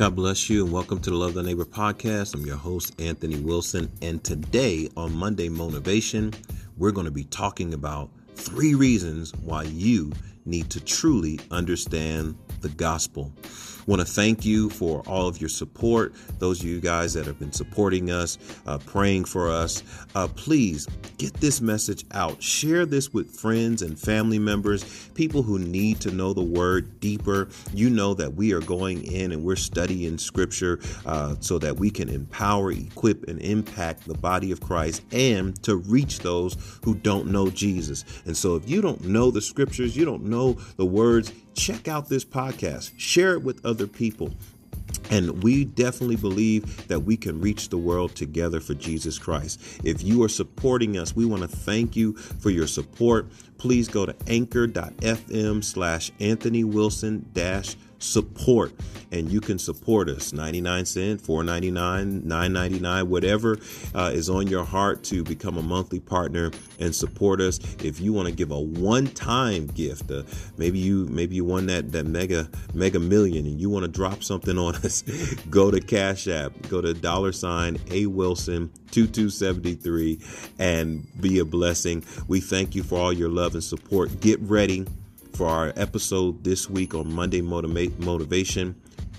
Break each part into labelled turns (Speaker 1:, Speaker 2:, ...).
Speaker 1: God bless you and welcome to the Love the Neighbor podcast. I'm your host, Anthony Wilson. And today on Monday Motivation, we're going to be talking about three reasons why you need to truly understand the gospel want to thank you for all of your support. Those of you guys that have been supporting us, uh, praying for us. Uh, please get this message out. Share this with friends and family members, people who need to know the word deeper. You know that we are going in and we're studying scripture uh, so that we can empower, equip, and impact the body of Christ and to reach those who don't know Jesus. And so if you don't know the scriptures, you don't know the words, check out this podcast, share it with other people. And we definitely believe that we can reach the world together for Jesus Christ. If you are supporting us, we want to thank you for your support. Please go to anchor.fm slash Anthony Wilson dash support and you can support us. 99 cent 499 999 whatever uh, is on your heart to become a monthly partner and support us. If you want to give a one-time gift uh, maybe you maybe you won that that mega mega million and you want to drop something on us go to cash app go to dollar sign a wilson 2273 and be a blessing. We thank you for all your love and support. Get ready for our episode this week on Monday Motiva- Motivation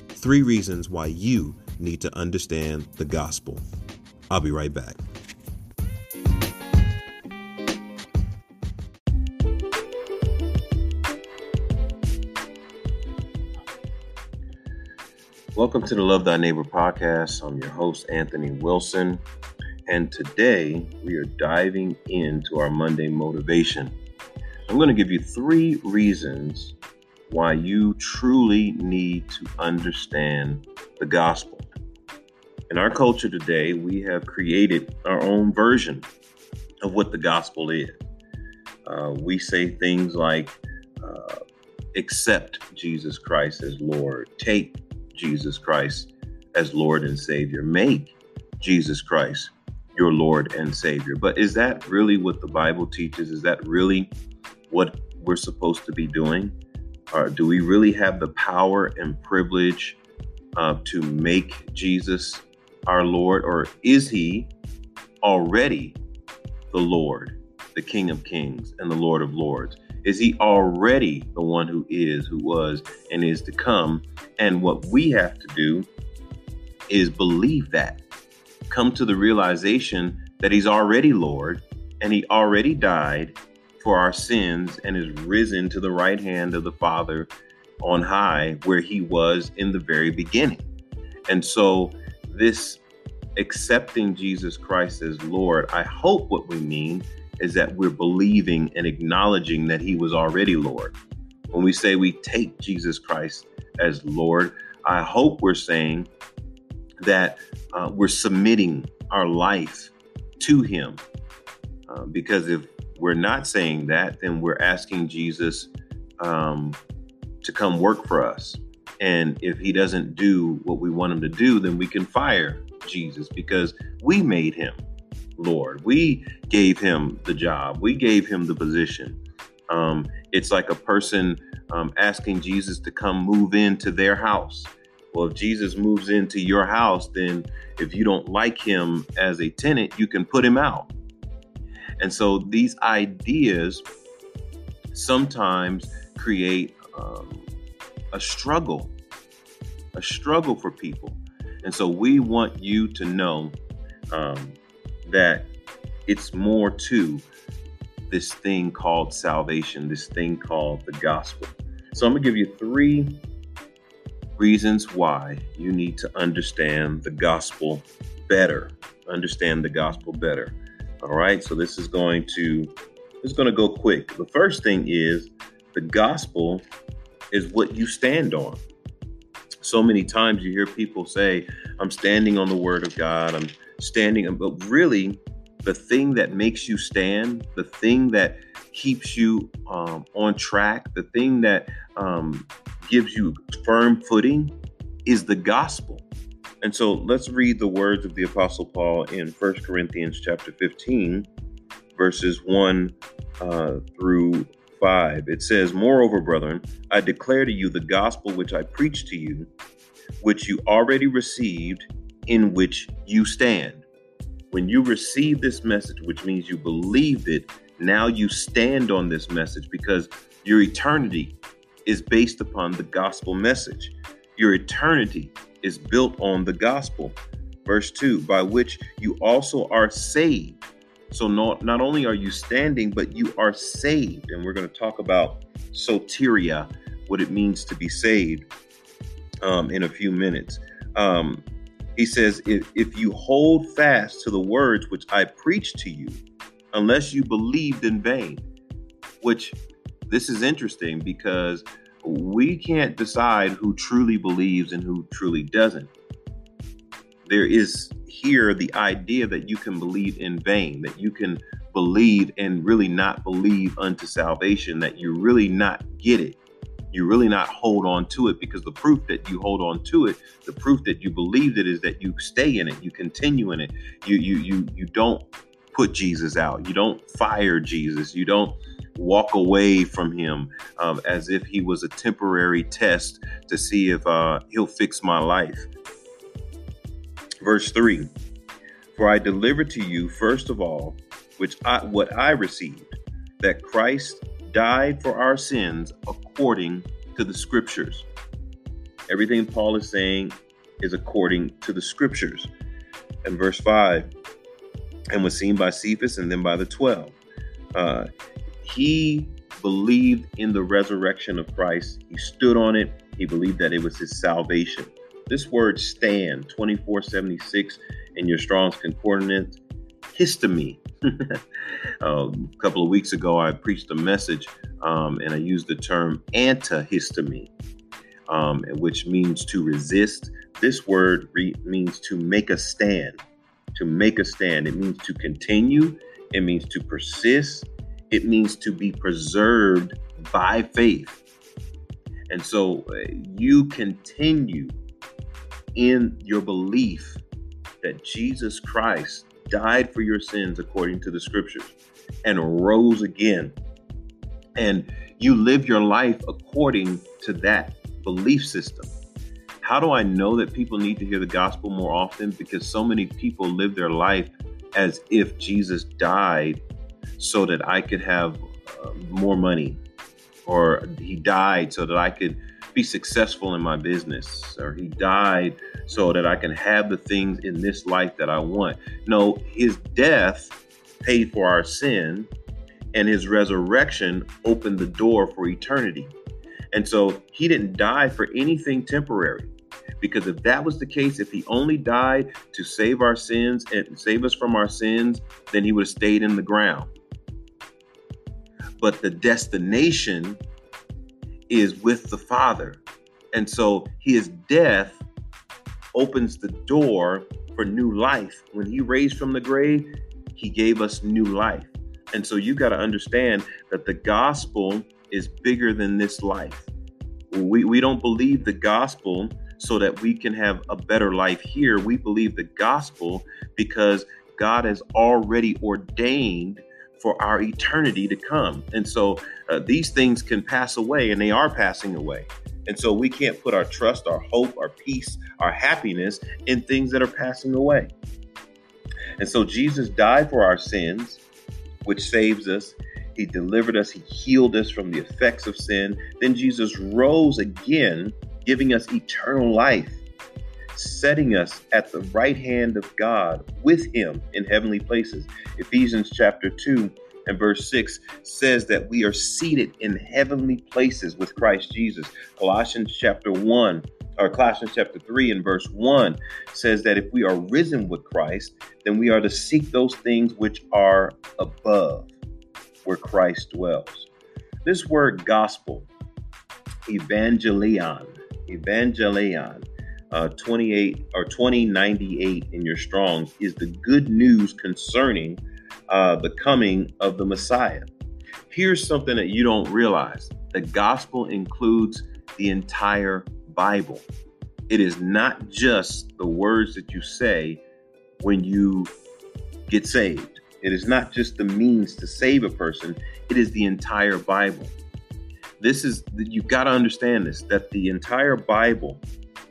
Speaker 1: three reasons why you need to understand the gospel. I'll be right back. Welcome to the Love Thy Neighbor podcast. I'm your host, Anthony Wilson. And today we are diving into our Monday motivation. I'm going to give you three reasons why you truly need to understand the gospel. In our culture today, we have created our own version of what the gospel is. Uh, we say things like, uh, accept Jesus Christ as Lord, take Jesus Christ as Lord and Savior, make Jesus Christ your Lord and Savior. But is that really what the Bible teaches? Is that really what we're supposed to be doing? Or do we really have the power and privilege uh, to make Jesus our Lord? Or is he already the Lord, the King of Kings, and the Lord of Lords? Is he already the one who is, who was, and is to come? And what we have to do is believe that, come to the realization that he's already Lord and he already died for our sins and is risen to the right hand of the Father on high, where he was in the very beginning. And so, this accepting Jesus Christ as Lord, I hope what we mean is that we're believing and acknowledging that he was already Lord. When we say we take Jesus Christ as Lord, I hope we're saying that uh, we're submitting our life to him. Uh, because if we're not saying that, then we're asking Jesus um, to come work for us. And if he doesn't do what we want him to do, then we can fire Jesus because we made him Lord. We gave him the job, we gave him the position. Um, it's like a person um, asking Jesus to come move into their house. Well, if Jesus moves into your house, then if you don't like him as a tenant, you can put him out. And so these ideas sometimes create um, a struggle, a struggle for people. And so we want you to know um, that it's more to this thing called salvation, this thing called the gospel. So I'm going to give you three reasons why you need to understand the gospel better. Understand the gospel better. All right, so this is going to it's going to go quick. The first thing is the gospel is what you stand on. So many times you hear people say, "I'm standing on the word of God. I'm standing," but really, the thing that makes you stand, the thing that keeps you um, on track, the thing that um, gives you firm footing, is the gospel. And so let's read the words of the Apostle Paul in 1 Corinthians chapter 15, verses 1 uh, through 5. It says, Moreover, brethren, I declare to you the gospel which I preached to you, which you already received, in which you stand. When you receive this message, which means you believed it, now you stand on this message because your eternity is based upon the gospel message. Your eternity is built on the gospel. Verse 2 by which you also are saved. So, not, not only are you standing, but you are saved. And we're going to talk about soteria, what it means to be saved, um, in a few minutes. Um, he says, if, if you hold fast to the words which I preached to you, unless you believed in vain, which this is interesting because we can't decide who truly believes and who truly doesn't. There is here the idea that you can believe in vain, that you can believe and really not believe unto salvation, that you really not get it. You really not hold on to it because the proof that you hold on to it, the proof that you believed it is that you stay in it, you continue in it. You you you you don't put Jesus out. You don't fire Jesus. You don't walk away from him um, as if he was a temporary test to see if uh, he'll fix my life. Verse 3 For I delivered to you, first of all, which I, what I received, that Christ died for our sins according to the scriptures. Everything Paul is saying is according to the scriptures. And verse 5 and was seen by Cephas and then by the 12. Uh, he believed in the resurrection of Christ. He stood on it. He believed that it was his salvation. This word stand, 2476 in your Strong's Concordance, histemi. um, a couple of weeks ago, I preached a message um, and I used the term antihistemi, um, which means to resist. This word re- means to make a stand. To make a stand. It means to continue. It means to persist it means to be preserved by faith. And so uh, you continue in your belief that Jesus Christ died for your sins according to the scriptures and rose again. And you live your life according to that belief system. How do I know that people need to hear the gospel more often? Because so many people live their life as if Jesus died so that I could have uh, more money, or he died so that I could be successful in my business, or he died so that I can have the things in this life that I want. No, his death paid for our sin, and his resurrection opened the door for eternity. And so he didn't die for anything temporary. Because if that was the case, if he only died to save our sins and save us from our sins, then he would have stayed in the ground but the destination is with the Father. And so his death opens the door for new life. When he raised from the grave, he gave us new life. And so you got to understand that the gospel is bigger than this life. We, we don't believe the gospel so that we can have a better life here. We believe the gospel because God has already ordained for our eternity to come. And so uh, these things can pass away, and they are passing away. And so we can't put our trust, our hope, our peace, our happiness in things that are passing away. And so Jesus died for our sins, which saves us. He delivered us, He healed us from the effects of sin. Then Jesus rose again, giving us eternal life setting us at the right hand of God with Him in heavenly places. Ephesians chapter 2 and verse 6 says that we are seated in heavenly places with Christ Jesus. Colossians chapter 1 or Colossians chapter 3 and verse 1 says that if we are risen with Christ, then we are to seek those things which are above, where Christ dwells. This word gospel, evangelion, evangelion, uh, 28 or 2098 in your Strong's is the good news concerning uh, the coming of the Messiah. Here's something that you don't realize the gospel includes the entire Bible. It is not just the words that you say when you get saved. It is not just the means to save a person, it is the entire Bible. This is, you've got to understand this that the entire Bible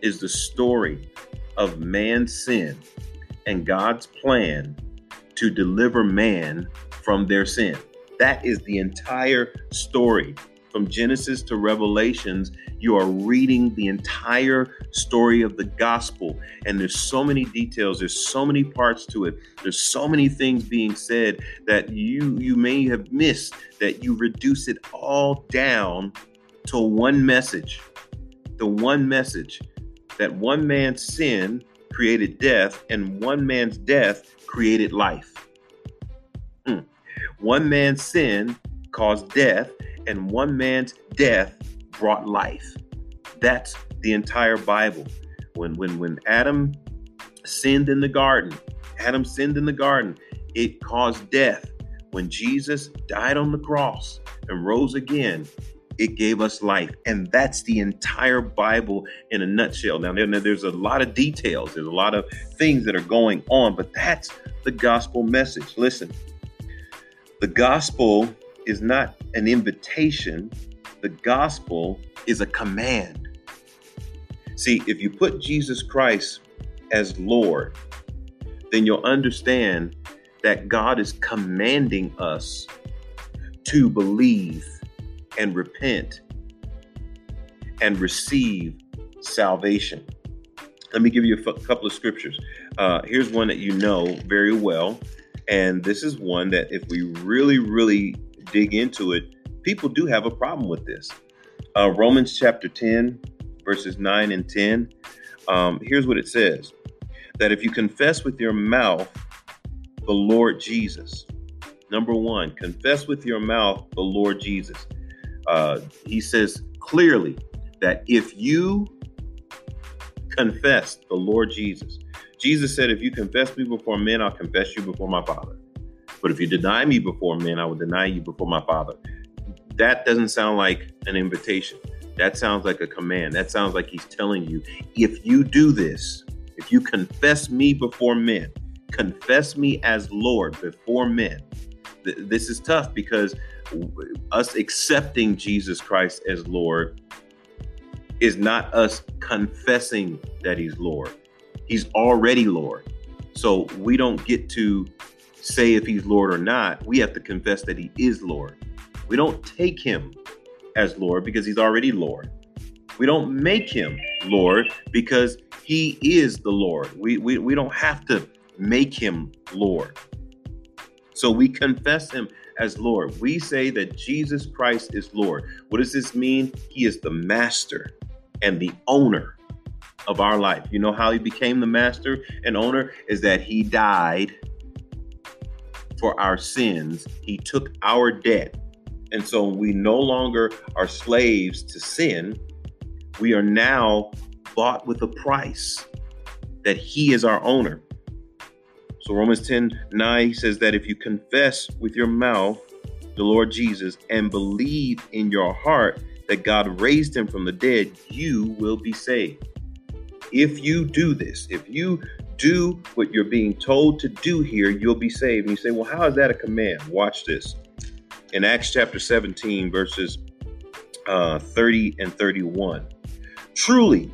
Speaker 1: is the story of man's sin and God's plan to deliver man from their sin. That is the entire story. From Genesis to Revelations, you are reading the entire story of the gospel. And there's so many details, there's so many parts to it. There's so many things being said that you you may have missed that you reduce it all down to one message. The one message that one man's sin created death and one man's death created life. Mm. One man's sin caused death, and one man's death brought life. That's the entire Bible. When when when Adam sinned in the garden, Adam sinned in the garden, it caused death. When Jesus died on the cross and rose again, it gave us life. And that's the entire Bible in a nutshell. Now, there's a lot of details, there's a lot of things that are going on, but that's the gospel message. Listen, the gospel is not an invitation, the gospel is a command. See, if you put Jesus Christ as Lord, then you'll understand that God is commanding us to believe and repent and receive salvation. Let me give you a f- couple of scriptures. Uh, here's one that you know very well. And this is one that, if we really, really dig into it, people do have a problem with this. Uh, Romans chapter 10, verses 9 and 10. Um, here's what it says that if you confess with your mouth the Lord Jesus, number one, confess with your mouth the Lord Jesus uh, he says clearly that if you confess the Lord Jesus, Jesus said, If you confess me before men, I'll confess you before my Father. But if you deny me before men, I will deny you before my Father. That doesn't sound like an invitation. That sounds like a command. That sounds like he's telling you, if you do this, if you confess me before men, confess me as Lord before men. Th- this is tough because us accepting Jesus Christ as Lord is not us confessing that he's Lord. He's already Lord. So we don't get to say if he's Lord or not. We have to confess that he is Lord. We don't take him as Lord because he's already Lord. We don't make him Lord because he is the Lord. We, we, we don't have to make him Lord. So we confess him as Lord. We say that Jesus Christ is Lord. What does this mean? He is the master and the owner of our life. You know how he became the master and owner? Is that he died for our sins, he took our debt. And so we no longer are slaves to sin. We are now bought with a price that he is our owner. So Romans 10 9 says that if you confess with your mouth the Lord Jesus and believe in your heart that God raised him from the dead, you will be saved. If you do this, if you do what you're being told to do here, you'll be saved. And you say, well, how is that a command? Watch this. In Acts chapter 17, verses uh, 30 and 31. Truly,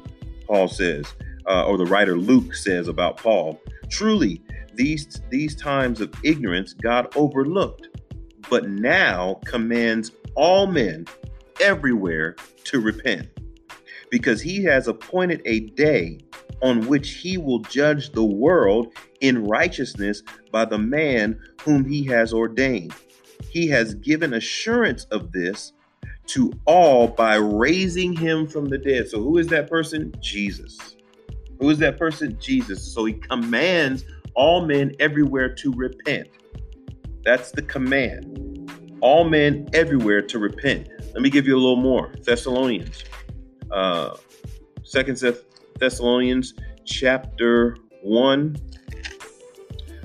Speaker 1: Paul says, uh, or the writer Luke says about Paul, truly, these these times of ignorance God overlooked, but now commands all men everywhere to repent, because he has appointed a day on which he will judge the world in righteousness by the man whom he has ordained. He has given assurance of this to all by raising him from the dead. So, who is that person? Jesus. Who is that person? Jesus. So, he commands all men everywhere to repent. That's the command. All men everywhere to repent. Let me give you a little more. Thessalonians. Uh, Second Thessalonians chapter 1,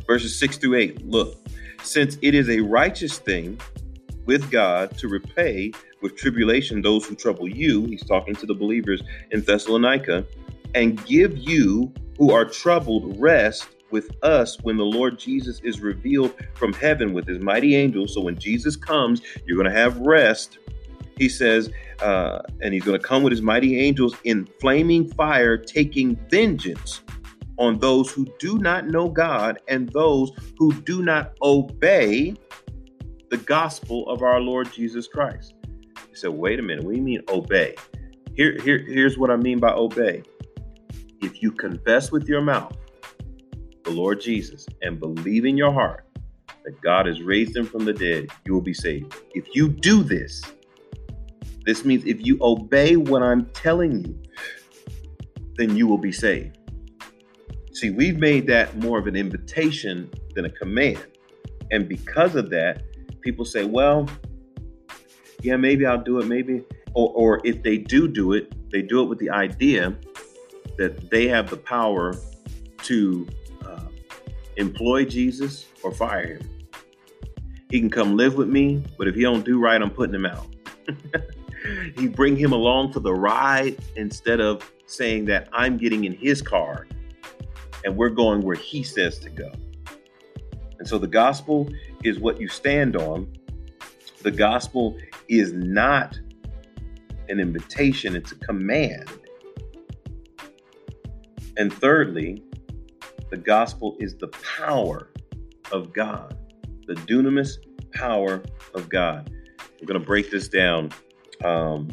Speaker 1: verses 6 through 8. Look, since it is a righteous thing with God to repay with tribulation those who trouble you, he's talking to the believers in Thessalonica, and give you who are troubled rest with us when the Lord Jesus is revealed from heaven with his mighty angels. So when Jesus comes, you're going to have rest. He says, uh, and he's going to come with his mighty angels in flaming fire, taking vengeance on those who do not know God and those who do not obey the gospel of our Lord Jesus Christ. He said, wait a minute, what do you mean obey? Here, here, here's what I mean by obey. If you confess with your mouth the Lord Jesus and believe in your heart that God has raised him from the dead, you will be saved. If you do this, this means if you obey what I'm telling you, then you will be saved. See, we've made that more of an invitation than a command. And because of that, people say, well, yeah, maybe I'll do it, maybe. Or, or if they do do it, they do it with the idea that they have the power to uh, employ Jesus or fire him. He can come live with me, but if he don't do right, I'm putting him out. he bring him along for the ride instead of saying that I'm getting in his car and we're going where he says to go. And so the gospel is what you stand on. The gospel is not an invitation, it's a command. And thirdly, the gospel is the power of God, the dunamis power of God. We're going to break this down um,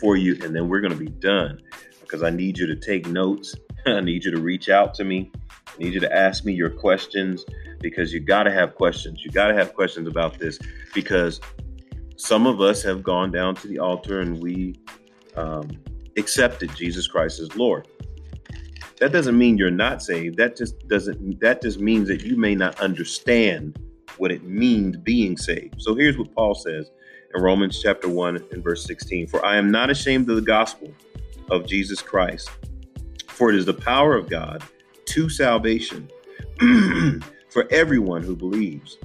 Speaker 1: for you, and then we're going to be done because I need you to take notes I need you to reach out to me. I need you to ask me your questions because you got to have questions. You got to have questions about this because some of us have gone down to the altar and we um, accepted Jesus Christ as Lord. That doesn't mean you're not saved. That just doesn't. That just means that you may not understand what it means being saved. So here's what Paul says in Romans chapter 1 and verse 16 For I am not ashamed of the gospel of Jesus Christ, for it is the power of God to salvation for everyone who believes,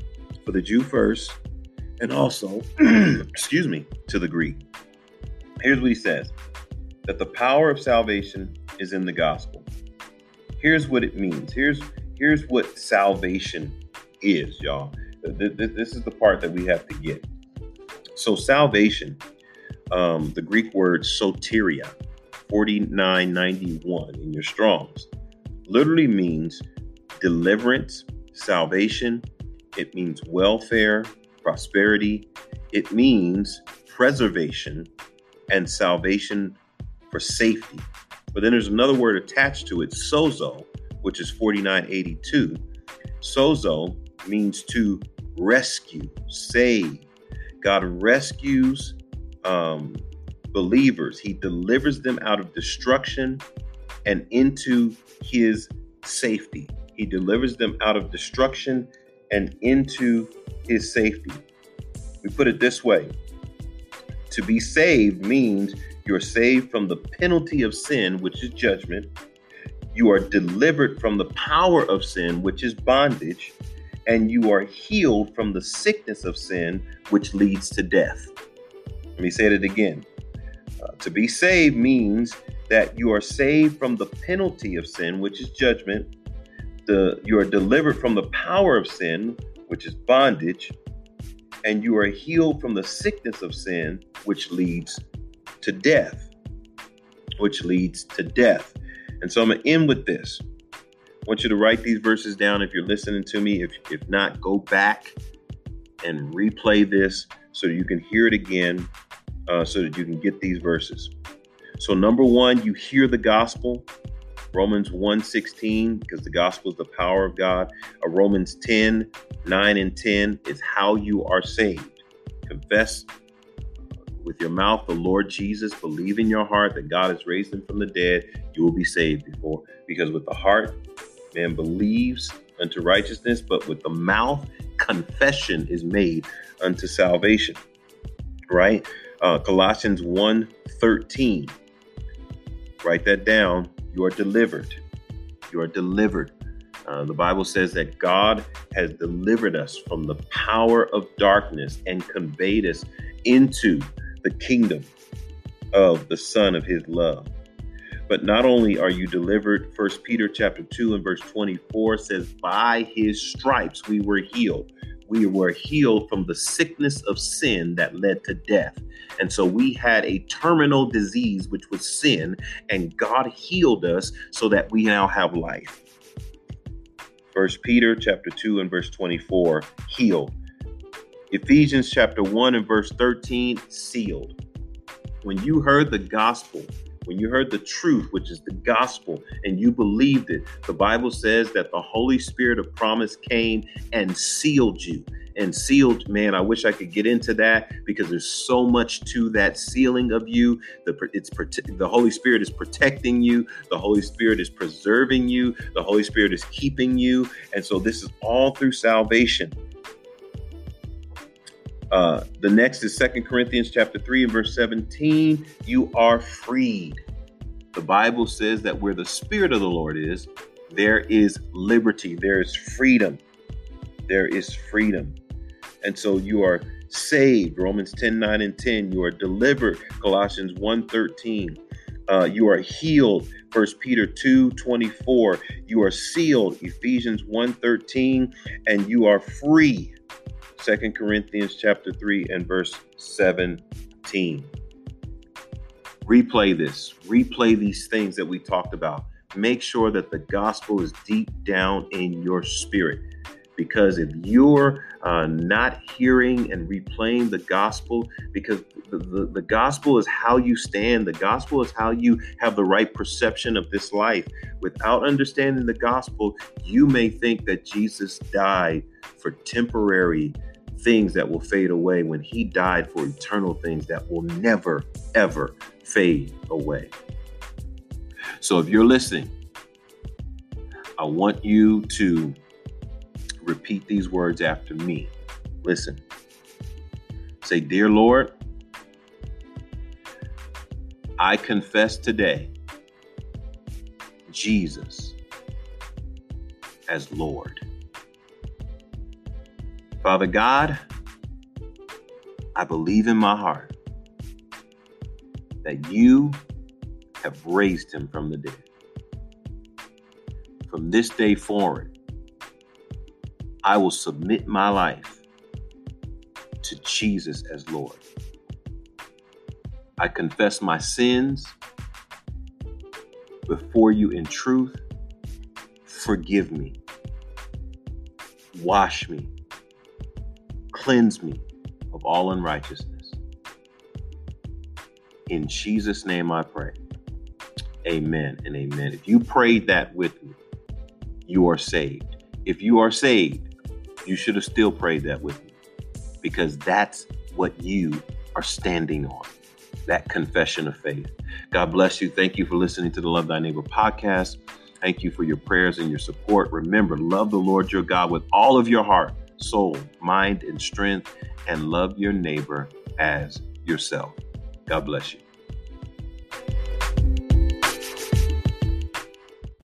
Speaker 1: for the Jew first, and also, excuse me, to the Greek. Here's what he says that the power of salvation is in the gospel. Here's what it means. Here's here's what salvation is, y'all. This is the part that we have to get. So salvation, um, the Greek word soteria, 4991 in your Strongs literally means deliverance, salvation. It means welfare, prosperity. It means preservation and salvation for safety. But then there's another word attached to it, sozo, which is 4982. Sozo means to rescue, save. God rescues um, believers. He delivers them out of destruction and into his safety. He delivers them out of destruction and into his safety. We put it this way to be saved means you're saved from the penalty of sin, which is judgment. You are delivered from the power of sin, which is bondage. And you are healed from the sickness of sin, which leads to death. Let me say it again. Uh, to be saved means that you are saved from the penalty of sin, which is judgment. The, you are delivered from the power of sin, which is bondage, and you are healed from the sickness of sin, which leads to death. Which leads to death. And so I'm going to end with this. I want you to write these verses down if you're listening to me. If, if not, go back and replay this so you can hear it again uh, so that you can get these verses. So, number one, you hear the gospel, Romans 1:16, because the gospel is the power of God. Uh, Romans 10, 9 and 10 is how you are saved. Confess with your mouth the Lord Jesus, believe in your heart that God has raised him from the dead, you will be saved before. Because with the heart, man believes unto righteousness, but with the mouth, confession is made unto salvation. Right? uh, Colossians 1 13. Write that down. You are delivered. You are delivered. Uh, the Bible says that God has delivered us from the power of darkness and conveyed us into the kingdom of the Son of His love. But not only are you delivered, First Peter chapter 2 and verse 24 says, By his stripes we were healed. we were healed from the sickness of sin that led to death. And so we had a terminal disease, which was sin, and God healed us so that we now have life. First Peter chapter 2 and verse 24, healed. Ephesians chapter 1 and verse 13, sealed. When you heard the gospel, when you heard the truth, which is the gospel, and you believed it, the Bible says that the Holy Spirit of promise came and sealed you. And sealed, man, I wish I could get into that because there's so much to that sealing of you. The it's the Holy Spirit is protecting you. The Holy Spirit is preserving you. The Holy Spirit is keeping you. And so this is all through salvation. Uh, the next is Second Corinthians chapter 3 and verse 17. You are freed. The Bible says that where the Spirit of the Lord is, there is liberty, there is freedom. There is freedom. And so you are saved. Romans 10 9 and 10. You are delivered. Colossians 1 13. Uh, you are healed. First Peter 2 24. You are sealed. Ephesians 1 13. And you are free. Second Corinthians chapter 3 and verse 17. Replay this, replay these things that we talked about. Make sure that the gospel is deep down in your spirit. Because if you're uh, not hearing and replaying the gospel, because the, the, the gospel is how you stand, the gospel is how you have the right perception of this life. Without understanding the gospel, you may think that Jesus died for temporary things that will fade away when he died for eternal things that will never, ever fade away. So if you're listening, I want you to repeat these words after me. Listen. Say, Dear Lord, I confess today Jesus as Lord. Father God, I believe in my heart that you have raised him from the dead. From this day forward, I will submit my life to Jesus as Lord. I confess my sins before you in truth. Forgive me. Wash me Cleanse me of all unrighteousness. In Jesus' name I pray. Amen and amen. If you prayed that with me, you are saved. If you are saved, you should have still prayed that with me because that's what you are standing on that confession of faith. God bless you. Thank you for listening to the Love Thy Neighbor podcast. Thank you for your prayers and your support. Remember, love the Lord your God with all of your heart soul, mind, and strength, and love your neighbor as yourself. God bless you.